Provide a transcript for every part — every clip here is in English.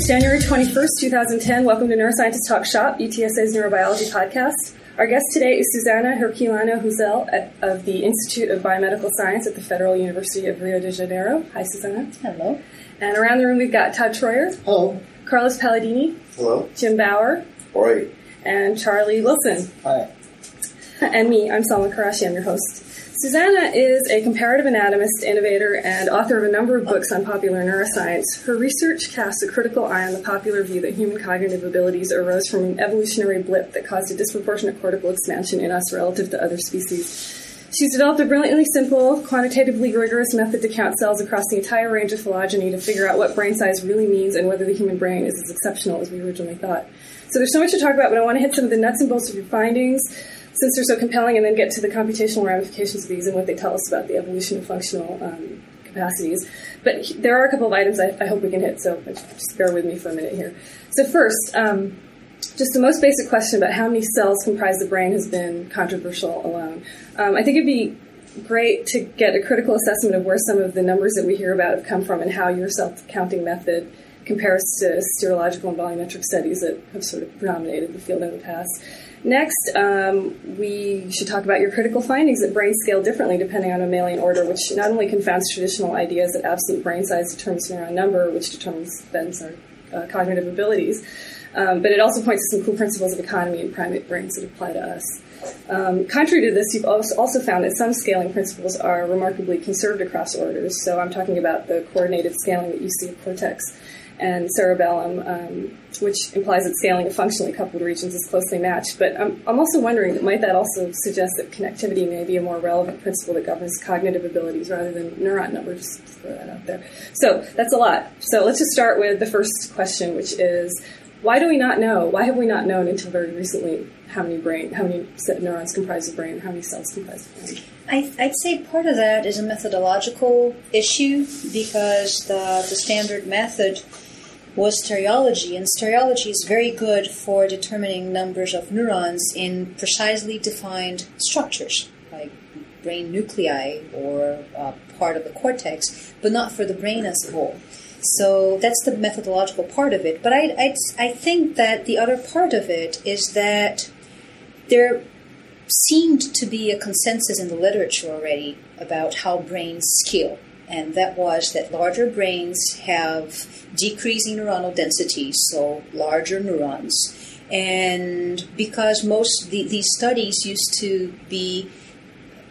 It's January 21st, 2010. Welcome to Neuroscientist Talk Shop, UTSA's neurobiology podcast. Our guest today is Suzana Herculano Houzel of the Institute of Biomedical Science at the Federal University of Rio de Janeiro. Hi, Suzana. Hello. And around the room, we've got Todd Troyer. Hello. Carlos Paladini. Hello. Jim Bower. Oi. And Charlie Wilson. Hi. And me, I'm Salma Karashi, I'm your host. Suzana is a comparative anatomist, innovator, and author of a number of books on popular neuroscience. Her research casts a critical eye on the popular view that human cognitive abilities arose from an evolutionary blip that caused a disproportionate cortical expansion in us relative to other species. She's developed a brilliantly simple, quantitatively rigorous method to count cells across the entire range of phylogeny to figure out what brain size really means and whether the human brain is as exceptional as we originally thought. So there's so much to talk about, but I want to hit some of the nuts and bolts of your findings since they're so compelling, and then get to the computational ramifications of these and what they tell us about the evolution of functional um, capacities. But there are a couple of items I, I, hope we can hit, so just bear with me for a minute here. So, first, um, just the most basic question about how many cells comprise the brain has been controversial alone. Um, I think it'd be great to get a critical assessment of where some of the numbers that we hear about have come from and how your cell counting method compares to stereological and volumetric studies that have sort of predominated the field in the past. Next, um, we should talk about your critical findings that brains scale differently depending on mammalian order, which not only confounds traditional ideas that absolute brain size determines neuron number, which determines then our uh, cognitive abilities, um, but it also points to some cool principles of economy in primate brains that apply to us. Um, contrary to this, you've also found that some scaling principles are remarkably conserved across orders. So I'm talking about the coordinated scaling that you see of cortex and cerebellum, um, which implies that scaling of functionally coupled regions is closely matched. But I'm, I'm also wondering, might that also suggest that connectivity may be a more relevant principle that governs cognitive abilities rather than neuron numbers? Just throw that out there. So that's a lot. So let's just start with the first question, which is why do we not know? Why have we not known until very recently how many brain, how many neurons comprise the brain, how many cells comprise the brain? I, I'd say part of that is a methodological issue because the, the standard method was stereology, and stereology is very good for determining numbers of neurons in precisely defined structures, like brain nuclei or uh, part of the cortex, but not for the brain as a whole. So that's the methodological part of it. But I, I, I think that the other part of it is that there seemed to be a consensus in the literature already about how brains scale and that was that larger brains have decreasing neuronal density, so larger neurons. And because most the, these studies used to be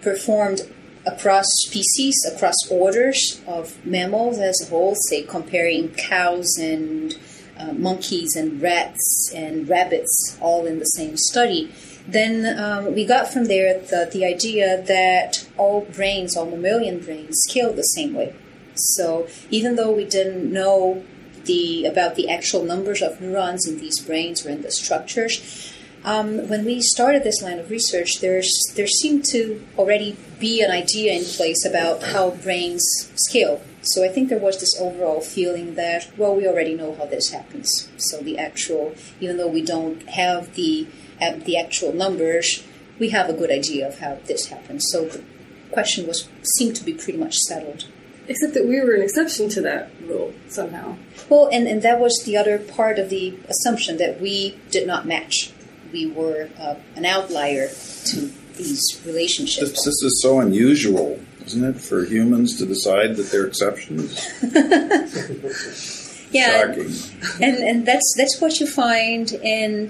performed across species, across orders of mammals as a whole, say comparing cows and uh, monkeys and rats and rabbits all in the same study, then um, we got from there the, the idea that all brains, all mammalian brains, scale the same way. So even though we didn't know the about the actual numbers of neurons in these brains or in the structures, um, when we started this line of research, there's there seemed to already be an idea in place about how brains scale. So I think there was this overall feeling that well, we already know how this happens. So the actual, even though we don't have the the actual numbers, we have a good idea of how this happens. So the question was seemed to be pretty much settled. Except that we were an exception to that rule somehow. Well, and, and that was the other part of the assumption that we did not match. We were uh, an outlier to these relationships. This, this is so unusual, isn't it, for humans to decide that they're exceptions? yeah, Shocking. and and that's that's what you find in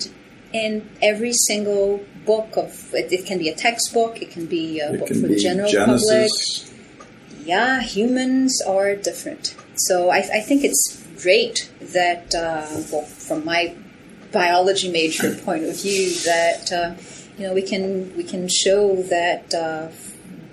in every single book of it, it, can be a textbook it can be a it book for the general Genesis. public. Yeah humans are different. So I, I think it's great that uh, well, from my biology major point of view that uh, you know we can we can show that uh,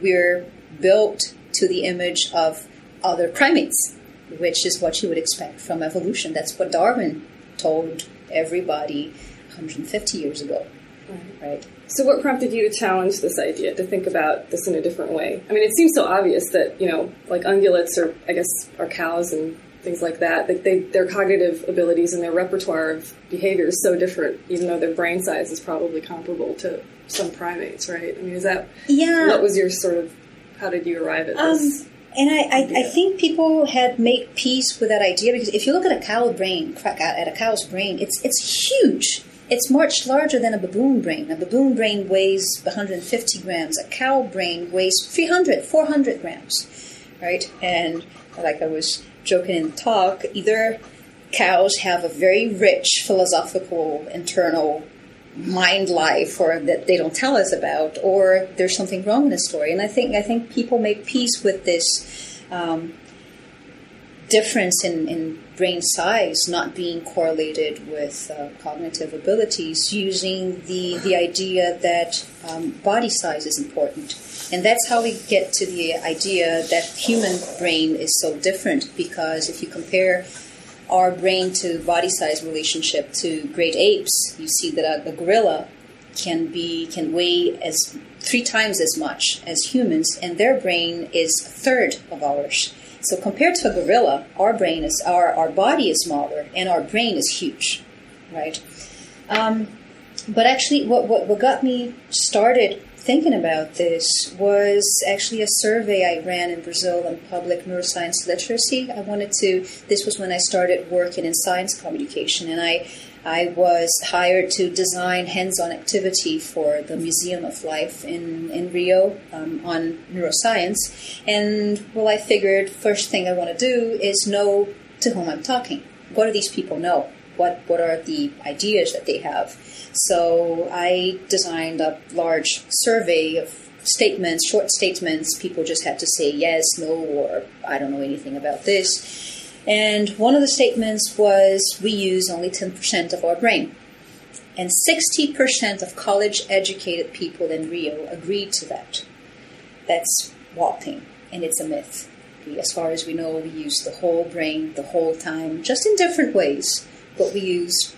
we're built to the image of other primates which is what you would expect from evolution. That's what darwin told everybody 150 years ago. Right. right. So, what prompted you to challenge this idea, to think about this in a different way? I mean, it seems so obvious that, you know, like ungulates or, I guess, are cows and things like that, that they, their cognitive abilities and their repertoire of behavior is so different, even though their brain size is probably comparable to some primates, right? I mean, is that yeah. what was your sort of, how did you arrive at this? Um, And I, I, I, think people had made peace with that idea because if you look at a cow brain, crack out at a cow's brain, it's it's huge. It's much larger than a baboon brain. A baboon brain weighs 150 grams. A cow brain weighs 300, 400 grams, right? And like I was joking in the talk, either cows have a very rich philosophical internal mind life or that they don't tell us about, or there's something wrong in the story. And I think I think people make peace with this um, difference in, in brain size not being correlated with uh, cognitive abilities, using the the idea that um, body size is important. And that's how we get to the idea that human brain is so different because if you compare our brain to body size relationship to great apes, you see that a, a gorilla can be can weigh as three times as much as humans, and their brain is a third of ours. So compared to a gorilla, our brain is our our body is smaller, and our brain is huge, right? Um, but actually, what, what what got me started thinking about this was actually a survey I ran in Brazil on public neuroscience literacy. I wanted to, this was when I started working in science communication, and I, I was hired to design hands on activity for the Museum of Life in, in Rio um, on neuroscience. And well, I figured first thing I want to do is know to whom I'm talking. What do these people know? What, what are the ideas that they have? So I designed a large survey of statements, short statements. People just had to say yes, no, or I don't know anything about this. And one of the statements was we use only 10% of our brain. And 60% of college educated people in Rio agreed to that. That's walking, and it's a myth. As far as we know, we use the whole brain the whole time, just in different ways, but we use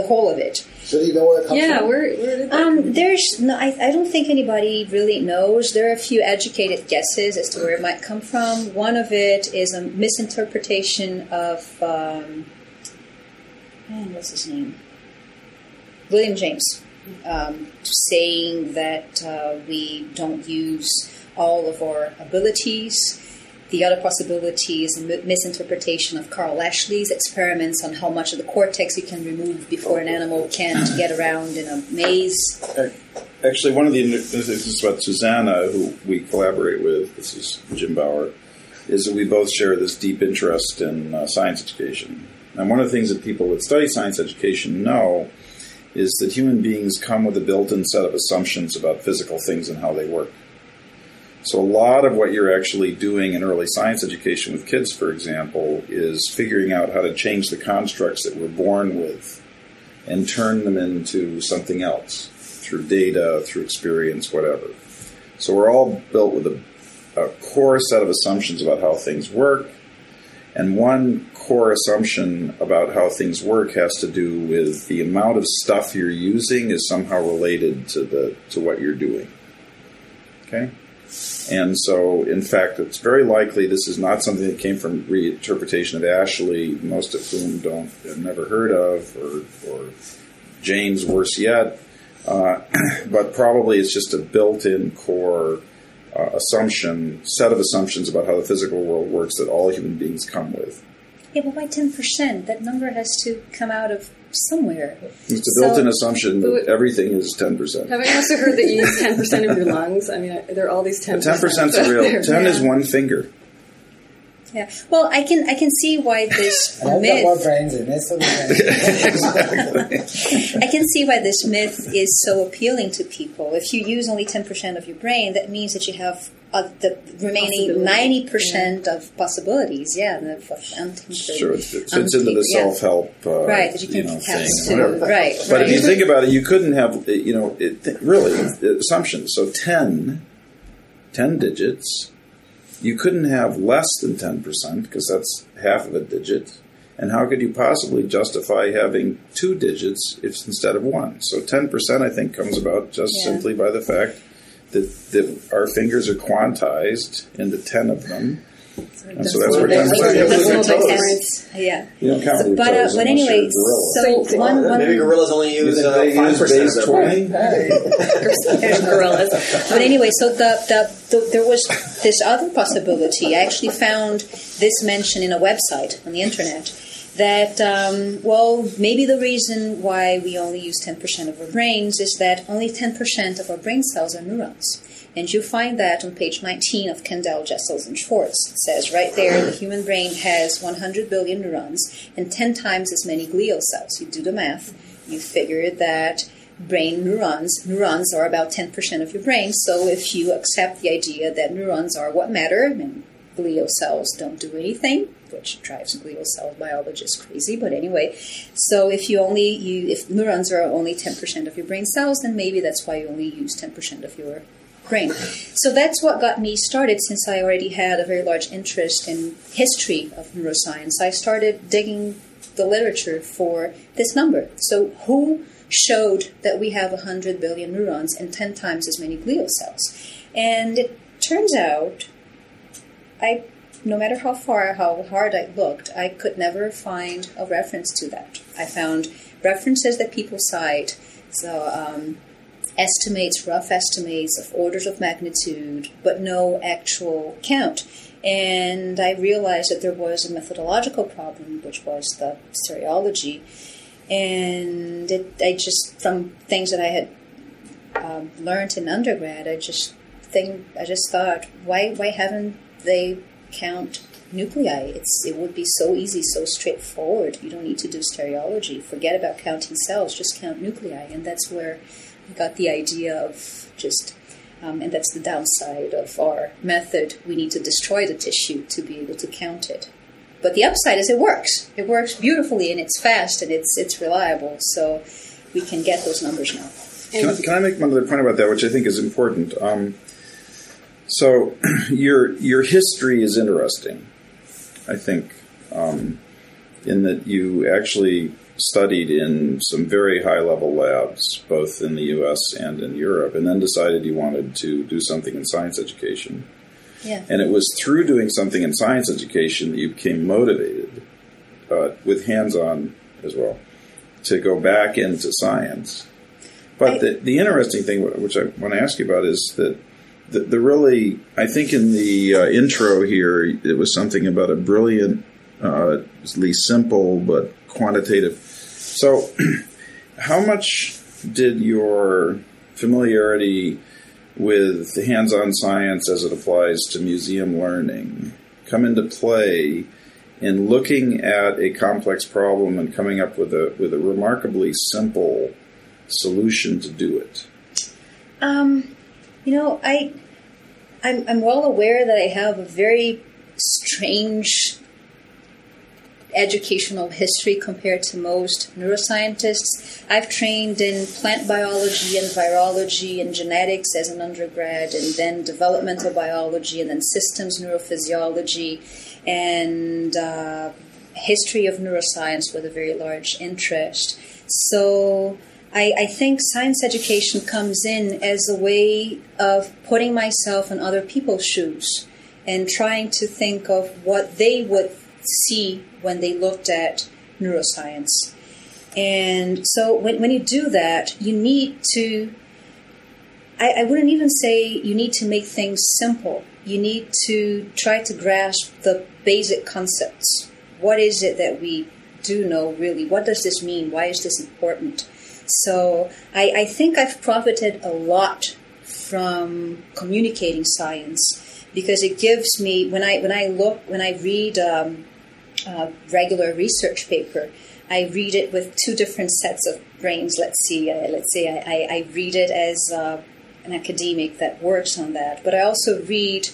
the whole of it. So do you know where it comes yeah, from? where, where did Um, there's no, I, I don't think anybody really knows. There are a few educated guesses as to where it might come from. One of it is a misinterpretation of, um, man, what's his name? William James, um, saying that uh, we don't use all of our abilities the other possibility is a misinterpretation of Karl Lashley's experiments on how much of the cortex you can remove before an animal can get around in a maze. Actually, one of the this is about Suzana, who we collaborate with. This is Jim Bower. Is that we both share this deep interest in uh, science education. And one of the things that people that study science education know is that human beings come with a built-in set of assumptions about physical things and how they work. So, a lot of what you're actually doing in early science education with kids, for example, is figuring out how to change the constructs that we're born with and turn them into something else through data, through experience, whatever. So, we're all built with a, a core set of assumptions about how things work. And one core assumption about how things work has to do with the amount of stuff you're using is somehow related to the to what you're doing. Okay? And so, in fact, it's very likely this is not something that came from reinterpretation of Lashley, most of whom don't have never heard of, or, or James, worse yet. Uh, but probably it's just a built-in core uh, assumption, set of assumptions about how the physical world works that all human beings come with. Yeah, but why ten percent? That number has to come out of somewhere. It's a built-in so, assumption that everything is ten percent. Have I also heard that you use ten percent of your lungs? I mean, there are all these ten. Ten percent is real. There. Ten yeah. is one finger. Yeah. Well, I can I can see why this myth. got more brains in this. I can see why this myth is so appealing to people. If you use only ten percent of your brain, that means that you have of the remaining ninety percent yeah. of possibilities. Yeah, the, sure, it fits into the self help uh, right that you can you know, thing, whatever. Right, but right. if you think about it, you couldn't have you know it, really assumptions. So 10, 10 digits. You couldn't have less than ten percent because that's half of a digit. And how could you possibly justify having two digits if instead of one? So ten percent, I think, comes about just yeah. simply by the fact that, that our fingers are quantized into 10 of them. And so that's where time That's science a little is. bit Yeah. You don't count But, uh, but anyway, you're a gorilla. so So- one, one Maybe gorillas only use uh, five use percent of base their 20? There's gorillas. But anyway, so the, the, the there was this other possibility. I actually found this mention in a website on the internet that um, well, maybe the reason why we only use ten percent of our brains is that only ten percent of our brain cells are neurons. And you find that on page 19 of Kandel, Jessels, and Schwartz. It says right there the human brain has 100 billion neurons and 10 times as many glial cells. You do the math, you figure that brain neurons, neurons are about 10% of your brain. So if you accept the idea that neurons are what matter, and glial cells don't do anything, which drives glial cell biologists crazy, but anyway. So if you only you if neurons are only 10% of your brain cells, then maybe that's why you only use 10% of your brain. So that's what got me started since I already had a very large interest in history of neuroscience. I started digging the literature for this number. So who showed that we have 100 billion neurons and 10 times as many glial cells? And it turns out I no matter how far how hard I looked, I could never find a reference to that. I found references that people cite, so um, estimates, rough estimates of orders of magnitude, but no actual count. And I realized that there was a methodological problem, which was the stereology. And it, I just, from things that I had um, learned in undergrad, I just think, I just thought, why, why haven't they count nuclei? It's, it would be so easy, so straightforward. You don't need to do stereology. Forget about counting cells, just count nuclei. And that's where I got the idea of just, um, and that's the downside of our method. We need to destroy the tissue to be able to count it. But the upside is it works. It works beautifully and it's fast and it's it's reliable. So we can get those numbers now. Can I, can I make one other point about that, which I think is important? Um, so your your history is interesting. I think um, in that you actually studied in some very high level labs, both in the U.S. and in Europe, and then decided you wanted to do something in science education. Yeah. And it was through doing something in science education that you became motivated, uh, with hands on as well, to go back into science. But I- the, the interesting thing, which I want to ask you about, is that the, the really, I think in the uh, intro here, it was something about a brilliant, uh, simple but quantitative. So, how much did your familiarity with hands-on science as it applies to museum learning come into play in looking at a complex problem and coming up with a with a remarkably simple solution to do it? Um, you know, I, I'm, I'm well aware that I have a very strange educational history compared to most neuroscientists. I've trained in plant biology and virology and genetics as an undergrad, and then developmental biology, and then systems neurophysiology, and uh, history of neuroscience with a very large interest. So I, I think science education comes in as a way of putting myself in other people's shoes and trying to think of what they would see when they looked at neuroscience. And so when, when you do that, you need to, I, I wouldn't even say you need to make things simple. You need to try to grasp the basic concepts. What is it that we do know really? What does this mean? Why is this important? So I, I think I've profited a lot from communicating science because it gives me when I when I look when I read um, a regular research paper, I read it with two different sets of brains. Let's see, uh, let's say I, I, I read it as uh, an academic that works on that, but I also read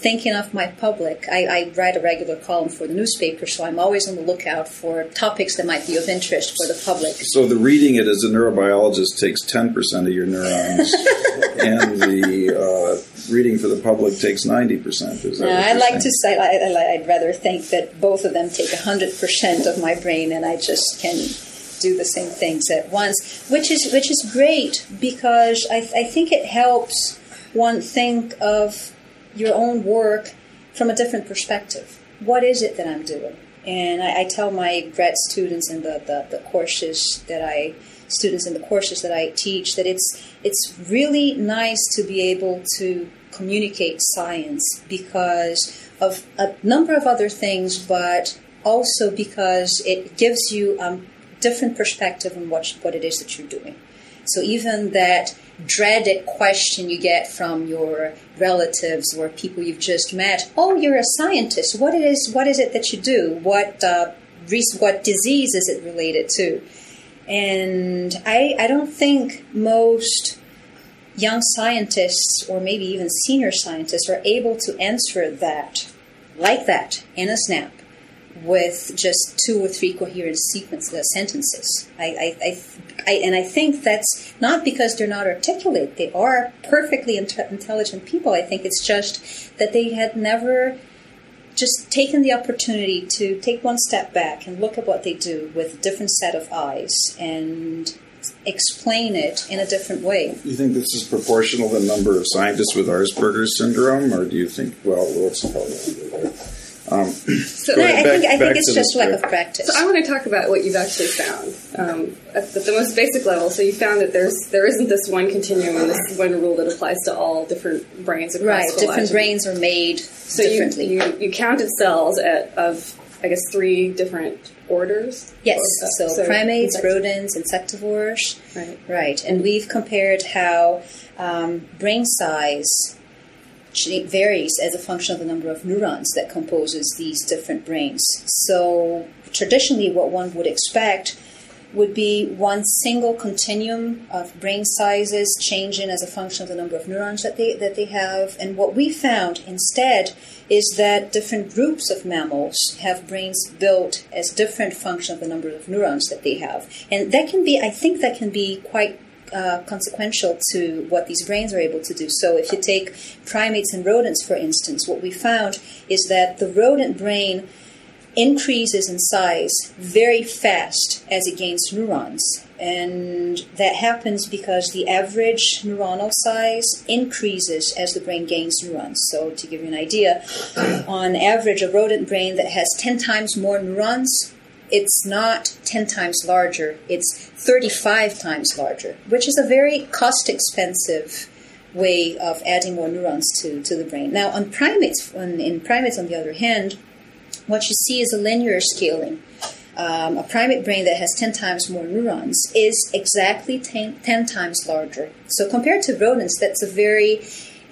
thinking of my public. I, I write a regular column for the newspaper, so I'm always on the lookout for topics that might be of interest for the public. So the reading it as a neurobiologist takes ten percent of your neurons, and the uh, reading for the public takes ninety percent. Is that Uh, I'd like to say I, I'd rather think that both of them take hundred percent of my brain, and I just can do the same things at once, which is which is great because I, I think it helps one think of your own work from a different perspective. What is it that I'm doing? And I, I tell my grad students in the, the, the courses that I students in the courses that I teach that it's it's really nice to be able to communicate science because of a number of other things, but also because it gives you a different perspective on what what it is that you're doing. So even that dreaded question you get from your relatives or people you've just met, "Oh, you're a scientist. What it is? What is it that you do? What uh, what disease is it related to?" And I, I don't think most young scientists or maybe even senior scientists are able to answer that like that in a snap with just two or three coherent sequence uh, sentences. I, I, I, I, and I think that's not because they're not articulate. They are perfectly intelligent people. I think it's just that they had never just taken the opportunity to take one step back and look at what they do with a different set of eyes and explain it in a different way. Do you think this is proportional to the number of scientists with Asperger's syndrome, or do you think, well, what's um, so I, I, think, I think it's just lack of practice. So I want to talk about what you've actually found um, at the, the, most basic level. So you found that there's there isn't this one continuum and this one rule that applies to all different brains across the right. Different brains are made so differently. You, you, you counted cells at, of I guess three different orders. Yes. So, so primates, insect- rodents, insectivores. Right. Right. And we've compared how um, brain size varies as a function of the number of neurons that composes these different brains. So traditionally, what one would expect would be one single continuum of brain sizes changing as a function of the number of neurons that they that they have. And what we found instead is that different groups of mammals have brains built as different function of the number of neurons that they have. And that can be I think that can be quite uh, consequential to what these brains are able to do. So, if you take primates and rodents, for instance, what we found is that the rodent brain increases in size very fast as it gains neurons. And that happens because the average neuronal size increases as the brain gains neurons. So, to give you an idea, on average, a rodent brain that has 10 times more neurons it's not 10 times larger, it's 35 times larger, which is a very cost expensive way of adding more neurons to, to the brain. Now, on primates, on, in primates, on the other hand, what you see is a linear scaling. Um, a primate brain that has 10 times more neurons is exactly 10, 10 times larger. So, compared to rodents, that's a very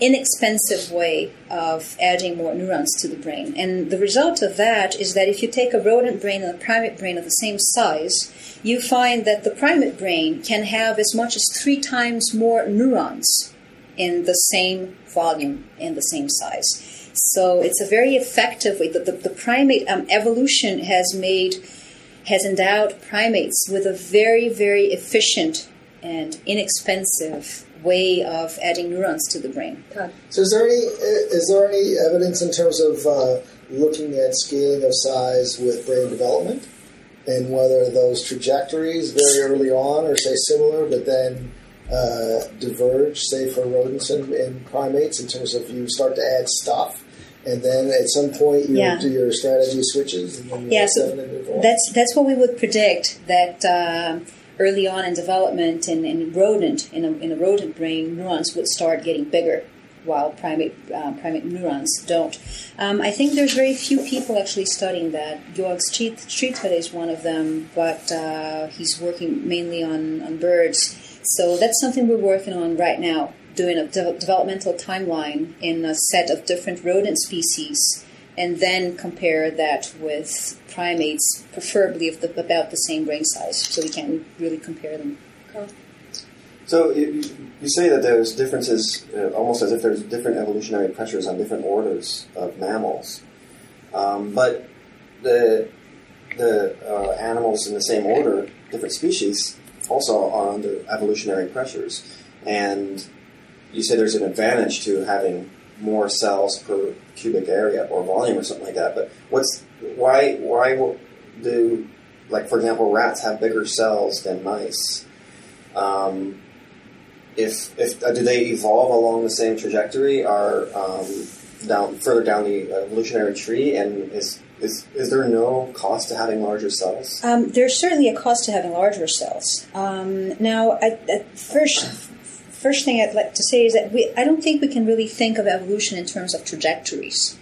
inexpensive way of adding more neurons to the brain. And the result of that is that if you take a rodent brain and a primate brain of the same size, you find that the primate brain can have as much as three times more neurons in the same volume, in the same size. So it's a very effective way. The, the, the primate um, evolution has made, has endowed primates with a very, very efficient and inexpensive way of adding neurons to the brain. So, is there any is there any evidence in terms of uh, looking at scaling of size with brain development, and whether those trajectories very early on are say similar, but then uh, diverge, say for rodents and, and, primates, in terms of you start to add stuff. And then at some point, you yeah. do your strategy switches. yeah, so that's that's what we would predict that uh, early on in development in, in rodent, in a, in a rodent brain, neurons would start getting bigger while primate uh, primate neurons don't. Um, I think there's very few people actually studying that. Georg Striedter is one of them, but uh, he's working mainly on, on birds. So that's something we're working on right now, doing a de- developmental timeline in a set of different rodent species and then compare that with primates, preferably of the, about the same brain size, so we can really compare them. So you, you say that there's differences, uh, almost as if there's different evolutionary pressures on different orders of mammals, um, but the the uh, animals in the same order, different species, also are under evolutionary pressures, and you say there's an advantage to having more cells per cubic area or volume or something like that. But what's why why do like for example rats have bigger cells than mice? Um, if if uh, do they evolve along the same trajectory? Are um, down further down the evolutionary tree, and is is is there no cost to having larger cells? Um, there's certainly a cost to having larger cells. Um, now, at, I, first, first thing I'd like to say is that we, I don't think we can really think of evolution in terms of trajectories.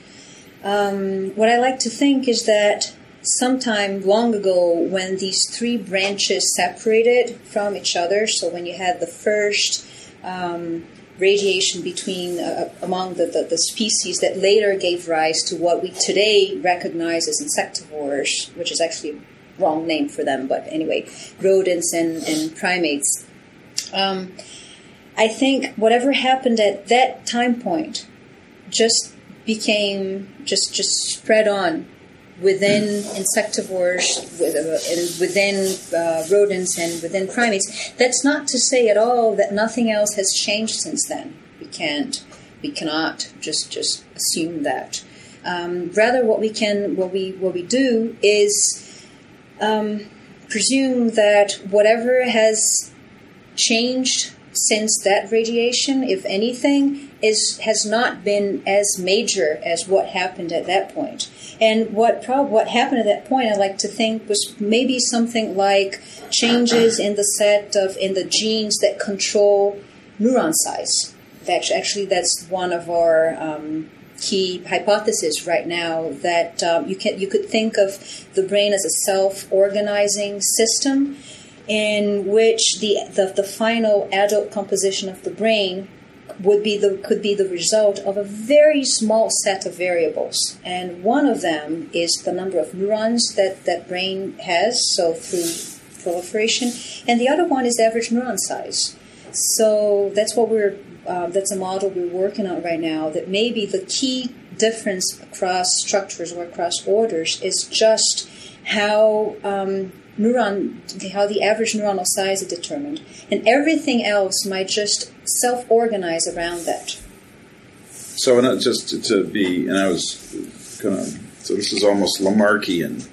Um, what I like to think is that sometime long ago, when these three branches separated from each other, so when you had the first um, radiation between uh, among the, the, the, species that later gave rise to what we today recognize as insectivores, which is actually a wrong name for them, but anyway, rodents and, and primates. Um, I think whatever happened at that time point just became just just spread on within insectivores, uh, within uh, rodents, and within primates. That's not to say at all that nothing else has changed since then. We can't, we cannot just just assume that. Um, rather, what we can, what we what we do is um, presume that whatever has changed since that radiation, if anything, is has not been as major as what happened at that point. And what prob- what happened at that point, I like to think, was maybe something like changes in the set of in the genes that control neuron size. Actually, that's one of our um, key hypotheses right now. That um, you can you could think of the brain as a self-organizing system in which the, the, the final adult composition of the brain would be the could be the result of a very small set of variables. And one of them is the number of neurons that that brain has so through proliferation and the other one is average neuron size. So that's what we're uh, that's a model we're working on right now that maybe the key difference across structures or across orders is just how um, neuron, how the average neuronal size is determined, and everything else might just self-organize around that. So, and just to be, and I was kind of, so this is almost Lamarckian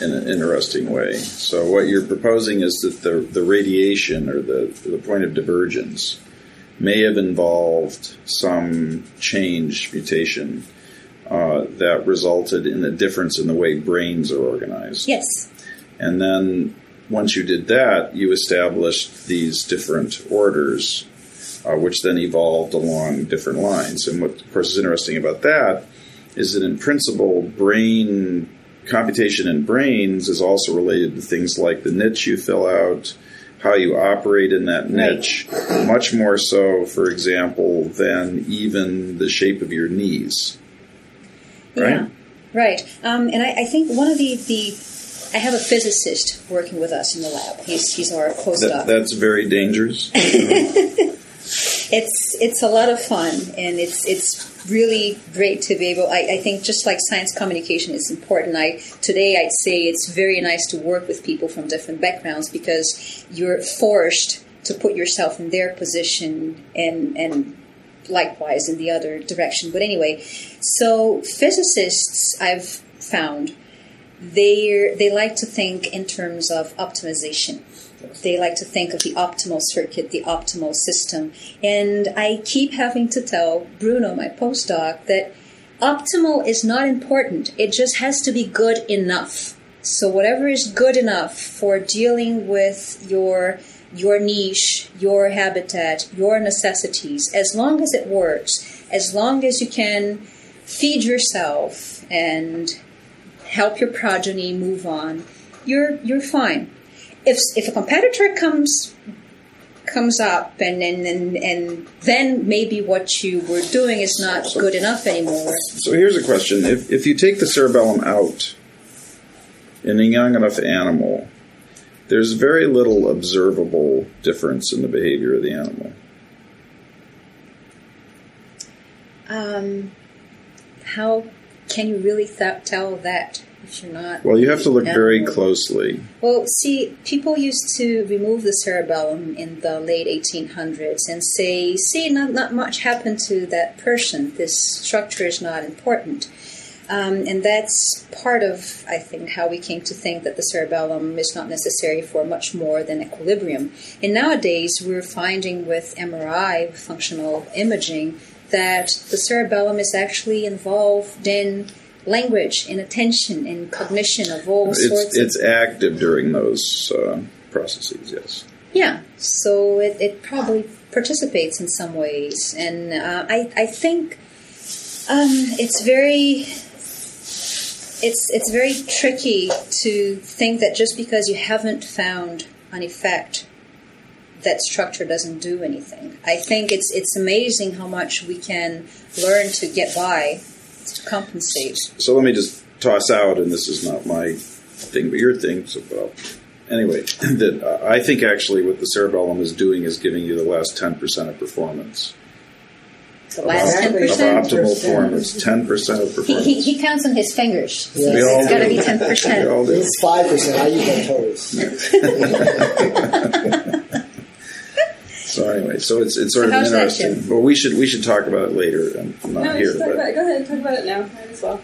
in an interesting way. So, what you're proposing is that the the radiation or the the point of divergence may have involved some change mutation. Uh, that resulted in a difference in the way brains are organized. Yes. And then once you did that, you established these different orders, uh, which then evolved along different lines. And what, of course, is interesting about that is that in principle, brain computation in brains is also related to things like the niche you fill out, how you operate in that niche, right. much more so, for example, than even the shape of your knees. Right? Yeah, right. Um, and I, I, think one of the, the I have a physicist working with us in the lab. He's he's our postdoc. That, that's very dangerous. it's it's a lot of fun, and it's it's really great to be able. I, I think just like science communication is important. I today I'd say it's very nice to work with people from different backgrounds because you're forced to put yourself in their position and and likewise in the other direction. But anyway, so physicists I've found they they like to think in terms of optimization. They like to think of the optimal circuit, the optimal system. And I keep having to tell Bruno, my postdoc, that optimal is not important. It just has to be good enough. So whatever is good enough for dealing with your your niche, your habitat, your necessities, as long as it works, as long as you can feed yourself and help your progeny move on, you're you're fine. If if a competitor comes comes up and and, and, and then maybe what you were doing is not good enough anymore. So here's a question. If if you take the cerebellum out in a young enough animal, there's very little observable difference in the behavior of the animal. Um, how can you really th- tell that if you're not? Well, you have to look very closely. Well, see, people used to remove the cerebellum in the late 1800s and say, see, not, not much happened to that person. This structure is not important. Um, and that's part of, I think, how we came to think that the cerebellum is not necessary for much more than equilibrium. And nowadays, we're finding with MRI, functional imaging, that the cerebellum is actually involved in language, in attention, in cognition of all It's sorts. it's of, active during those uh, processes. Yes. yeah, so it, it probably participates in some ways, and uh, I I think um, it's very it's it's very tricky to think that just because you haven't found an effect that structure doesn't do anything. I think it's it's amazing how much we can learn to get by to compensate. So let me just toss out, and this is not my thing, but your thing. So, well, anyway, that uh, I think actually what the cerebellum is doing is giving you the last ten percent of performance. The last ten percent Of percent. optimal performance, ten percent of performance. he, he counts on his fingers. So Yeah. We all it's got to be ten percent. It's five percent. I use my toes. So anyway, so it's it's sort So of interesting. Well, we should we should talk about it later. and I'm not No, here, just talk but about it. Go ahead and talk about it now. Might as well.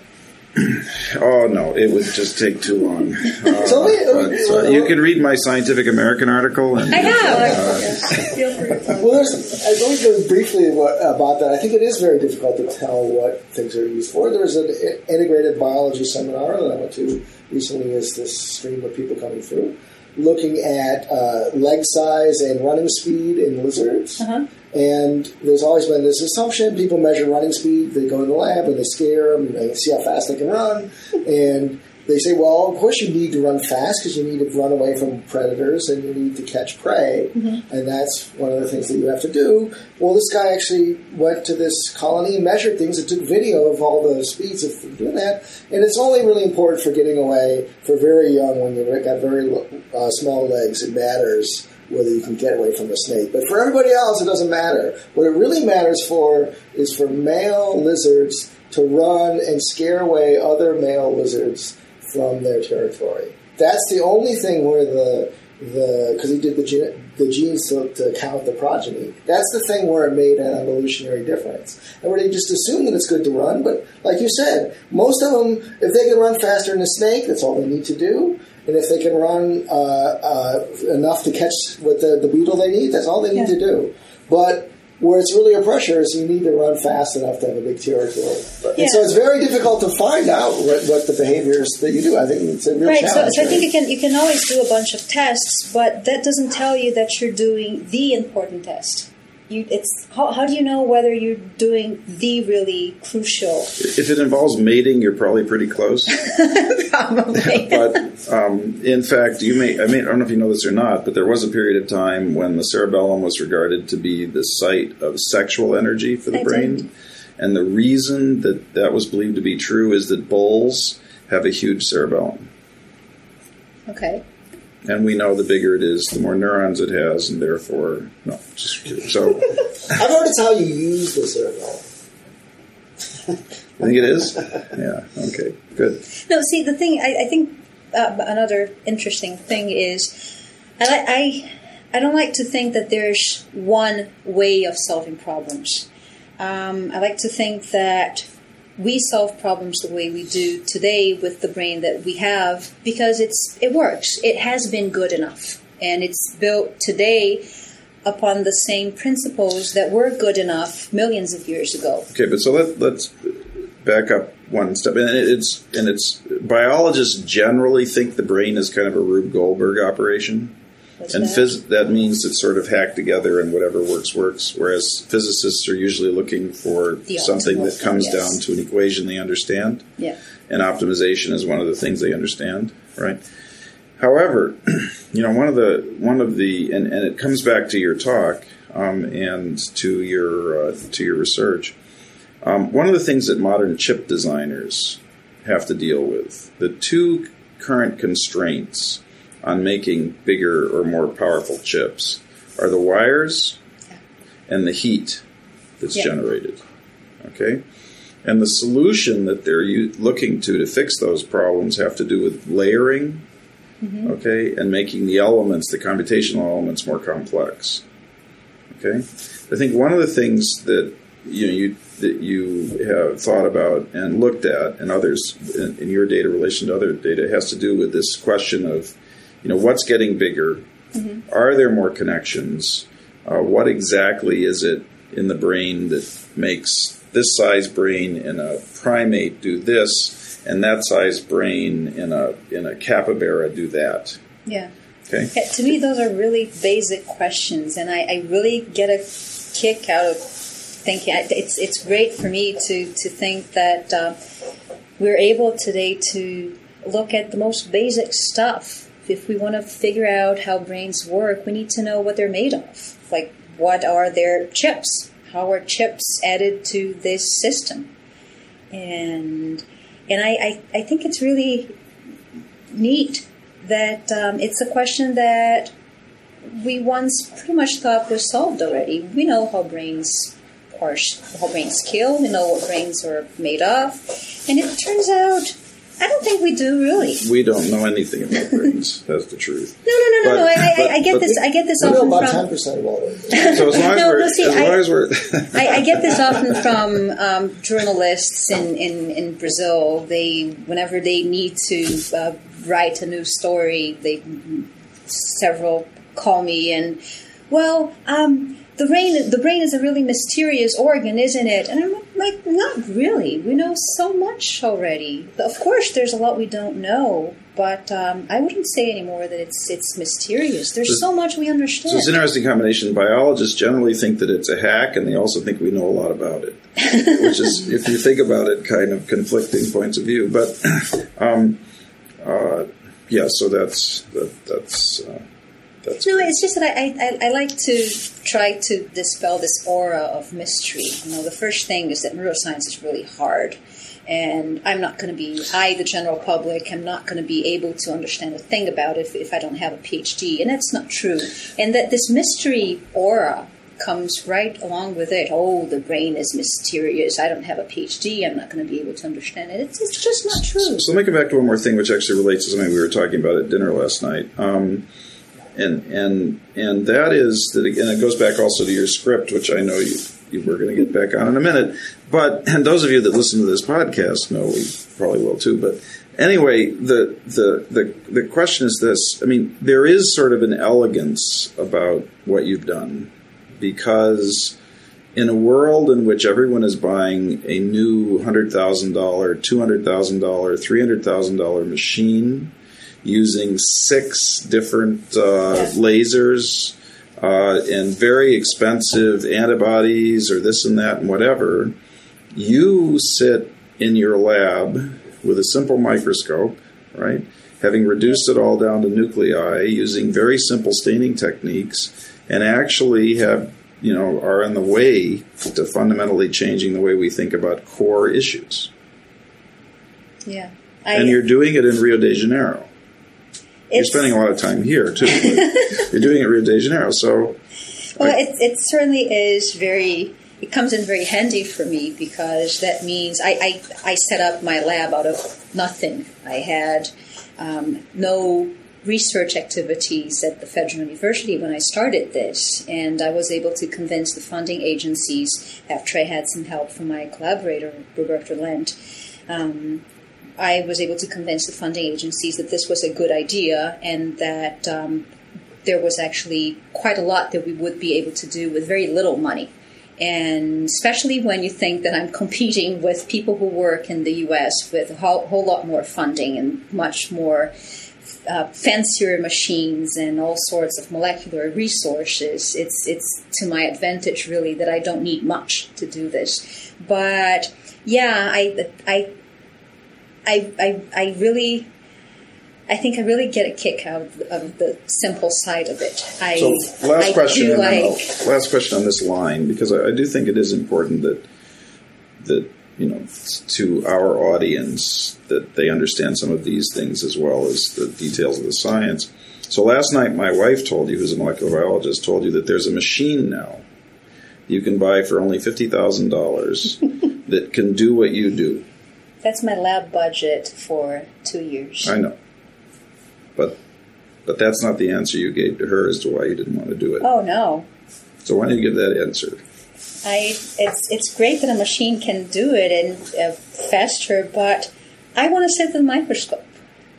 oh no, it would just take too long. Uh, So let me- but, uh, you can read my Scientific American article. And, I have. Yeah, Feel to Well, there's. I let me go briefly about that. I think it is very difficult to tell what things are used for. There was an integrated biology seminar that I went to recently. Is this stream of people coming through, looking at uh, leg size and running speed in lizards. Uh-huh. And there's always been this assumption: people measure running speed. They go in the lab and they scare them. And they see how fast they can run, and they say, "Well, of course you need to run fast because you need to run away from predators and you need to catch prey, and that's one of the things that you have to do." Well, this guy actually went to this colony and measured things and took video of all the speeds of doing that, and it's only really important for getting away for very young when you've got very uh, small legs. It matters whether you can get away from the snake. But for everybody else, it doesn't matter. What it really matters for is for male lizards to run and scare away other male lizards from their territory. That's the only thing where the the because he did the gene, the genes to, to count the progeny. That's the thing where it made an evolutionary difference. And where they just assume that it's good to run, but like you said, most of them, if they can run faster than a snake, that's all they need to do. And if they can run uh, uh, enough to catch what the, the beetle they need, that's all they need to do. But where it's really a pressure is you need to run fast enough to have a big territory. And so it's very difficult to find out what, what the behaviors that you do. I think it's a real Right, so, challenge. so I think you can you can always do a bunch of tests, but that doesn't tell you that you're doing the important test. You, it's how, how do you know whether you're doing the really crucial? if it involves mating, you're probably pretty close. Probably. but um, in fact, you may I, may I don't know if you know this or not, but there was a period of time when the cerebellum was regarded to be the site of sexual energy for the I brain, did. and the reason that that was believed to be true is that bulls have a huge cerebellum, okay. And we know the bigger it is, the more neurons it has, and therefore, no, just kidding. So I've heard it's how you use the cerebellum. I think it is. Yeah. Okay. Good. No, see, the thing I, I think uh, another interesting thing is I, I I don't like to think that there's one way of solving problems. Um, I like to think that we solve problems the way we do today with the brain that we have because it's it works. It has been good enough, and it's built today upon the same principles that were good enough millions of years ago. Okay, but so let, let's back up one step. And it's and it's biologists generally think the brain is kind of a Rube Goldberg operation, And that? phys- that means it's sort of hacked together and whatever works works. Whereas physicists are usually looking for The something that comes thing, yes. down to an equation they understand, yeah. and optimization is one of the things they understand, right? However, you know one of the one of the and, and it comes back to your talk um, and to your uh, to your research. Um, one of the things that modern chip designers have to deal with the two current constraints on making bigger or more powerful chips are the wires and the heat that's Yeah. generated. Okay, and the solution that they're u- looking to to fix those problems have to do with layering mm-hmm. okay, and making the elements, the computational elements, more complex. Okay, I think one of the things that you know you that you have thought about and looked at, and others in, in your data relation to other data, has to do with this question of you know what's getting bigger. Are there more connections? Uh, what exactly is it in the brain that makes this size brain in a primate do this, and that size brain in a in a capybara do that. Yeah. Okay. Yeah, to me, those are really basic questions, and I, I really get a kick out of thinking. I- It's it's great for me to to think that uh, we're able today to look at the most basic stuff. If we want to figure out how brains work, we need to know what they're made of. Like, what are their chips? How are chips added to this system? And and I, I, I think it's really neat that um, it's a question that we once pretty much thought was solved already. We know how brains are, how brains kill. We know what brains are made of, and it turns out I don't think we do really. We don't know anything about brains. That's the truth. No, no, no, no, But- no. I, I, I get this. I get this often about from. ten percent of all of. So as long as No, we're, no, see, as long I- as we're, I, I get this often from um, journalists in, in, in Brazil. They, whenever they need to uh, write a new story, they several call me and, well, um, the brain the brain is a really mysterious organ, isn't it? And I'm like, not really. We know so much already. Of course, there's a lot we don't know, but um, I wouldn't say anymore that it's it's mysterious. There's so much we understand. So it's an interesting combination. Biologists generally think that it's a hack, and they also think we know a lot about it, which is, if you think about it, kind of conflicting points of view. But um, uh, yeah, so that's that, that's uh, that's No, it's just that I, I, I like to try to dispel this aura of mystery. You know, the first thing is that neuroscience is really hard. And I'm not going to be, I, the general public, am not going to be able to understand a thing about it if, if I don't have a PhD. And that's not true. And that this mystery aura comes right along with it. Oh, the brain is mysterious. I don't have a PhD. I'm not going to be able to understand it. It's, it's just not true. So let me come back to one more thing, which actually relates to something we were talking about at dinner last night. Um, and and and that is that again. It goes back also to your script, which I know you, you were going to get back on in a minute. But and those of you that listen to this podcast know we probably will too. But anyway, the the the the question is this: I mean, there is sort of an elegance about what you've done because in a world in which everyone is buying a new $100,000, $200,000, $300,000 machine using six different uh, lasers uh, and very expensive antibodies or this and that and whatever, you sit in your lab with a simple microscope, right? Having reduced it all down to nuclei using very simple staining techniques and actually have you know are in the way to fundamentally changing the way we think about core issues. Yeah. I, And you're doing it in Rio de Janeiro. You're spending a lot of time here too. You're doing it Rio de Janeiro, so Well, it, it certainly is very. It comes in very handy for me because that means I, I, I set up my lab out of nothing. I had um, no research activities at the Federal University when I started this, and I was able to convince the funding agencies after I had some help from my collaborator, Roberto Lent. Um, I was able to convince the funding agencies that this was a good idea and that um, there was actually quite a lot that we would be able to do with very little money. And especially when you think that I'm competing with people who work in the US with a whole, whole lot more funding and much more uh, fancier machines and all sorts of molecular resources, it's, it's to my advantage really that I don't need much to do this. But yeah, I, I, I, I, I really I think I really get a kick out of, of the simple side of it. I, So last I question, and like, last question on this line because I, I do think it is important that that you know to our audience that they understand some of these things as well as the details of the science. So last night, my wife told you, who's a molecular biologist, told you that there's a machine now you can buy for only fifty thousand dollars that can do what you do. That's my lab budget for two years. I know, but but that's not the answer you gave to her as to why you didn't want to do it. Oh no, So why don't you give that answer? I it's it's great that a machine can do it and uh, faster, but I want to sit with a microscope.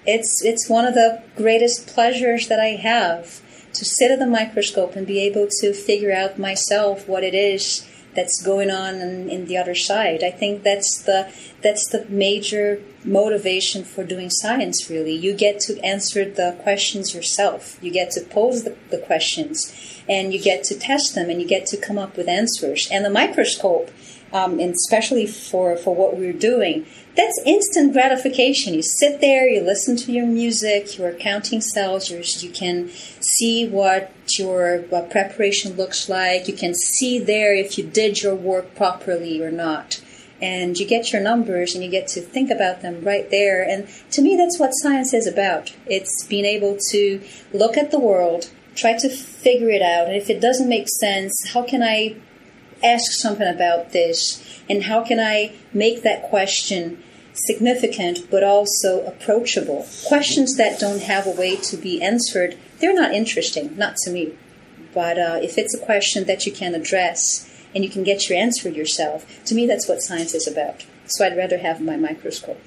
It's it's one of the greatest pleasures that I have to sit at the microscope and be able to figure out myself what it is that's going on in, in the other side. I think that's the that's the major motivation for doing science. Really, you get to answer the questions yourself. You get to pose the, the questions, and you get to test them, and you get to come up with answers. And the microscope, um, and especially for for what we're doing, that's instant gratification. You sit there, you listen to your music, you're counting cells, you're, you can see what your what preparation looks like, you can see there if you did your work properly or not. And you get your numbers and you get to think about them right there. And to me, that's what science is about. It's being able to look at the world, try to figure it out, and if it doesn't make sense, how can I ask something about this? And how can I make that question significant but also approachable. Questions that don't have a way to be answered, they're not interesting, not to me. But uh, if it's a question that you can address and you can get your answer yourself, to me that's what science is about. So I'd rather have my microscope.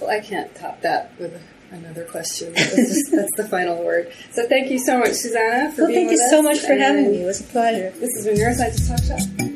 Well, I can't top that with another question. That's, just, that's the final word. So thank you so much, Suzana, for well, being thank you so much for and having me. It was a pleasure. This has been Neuroscience Talk Shop.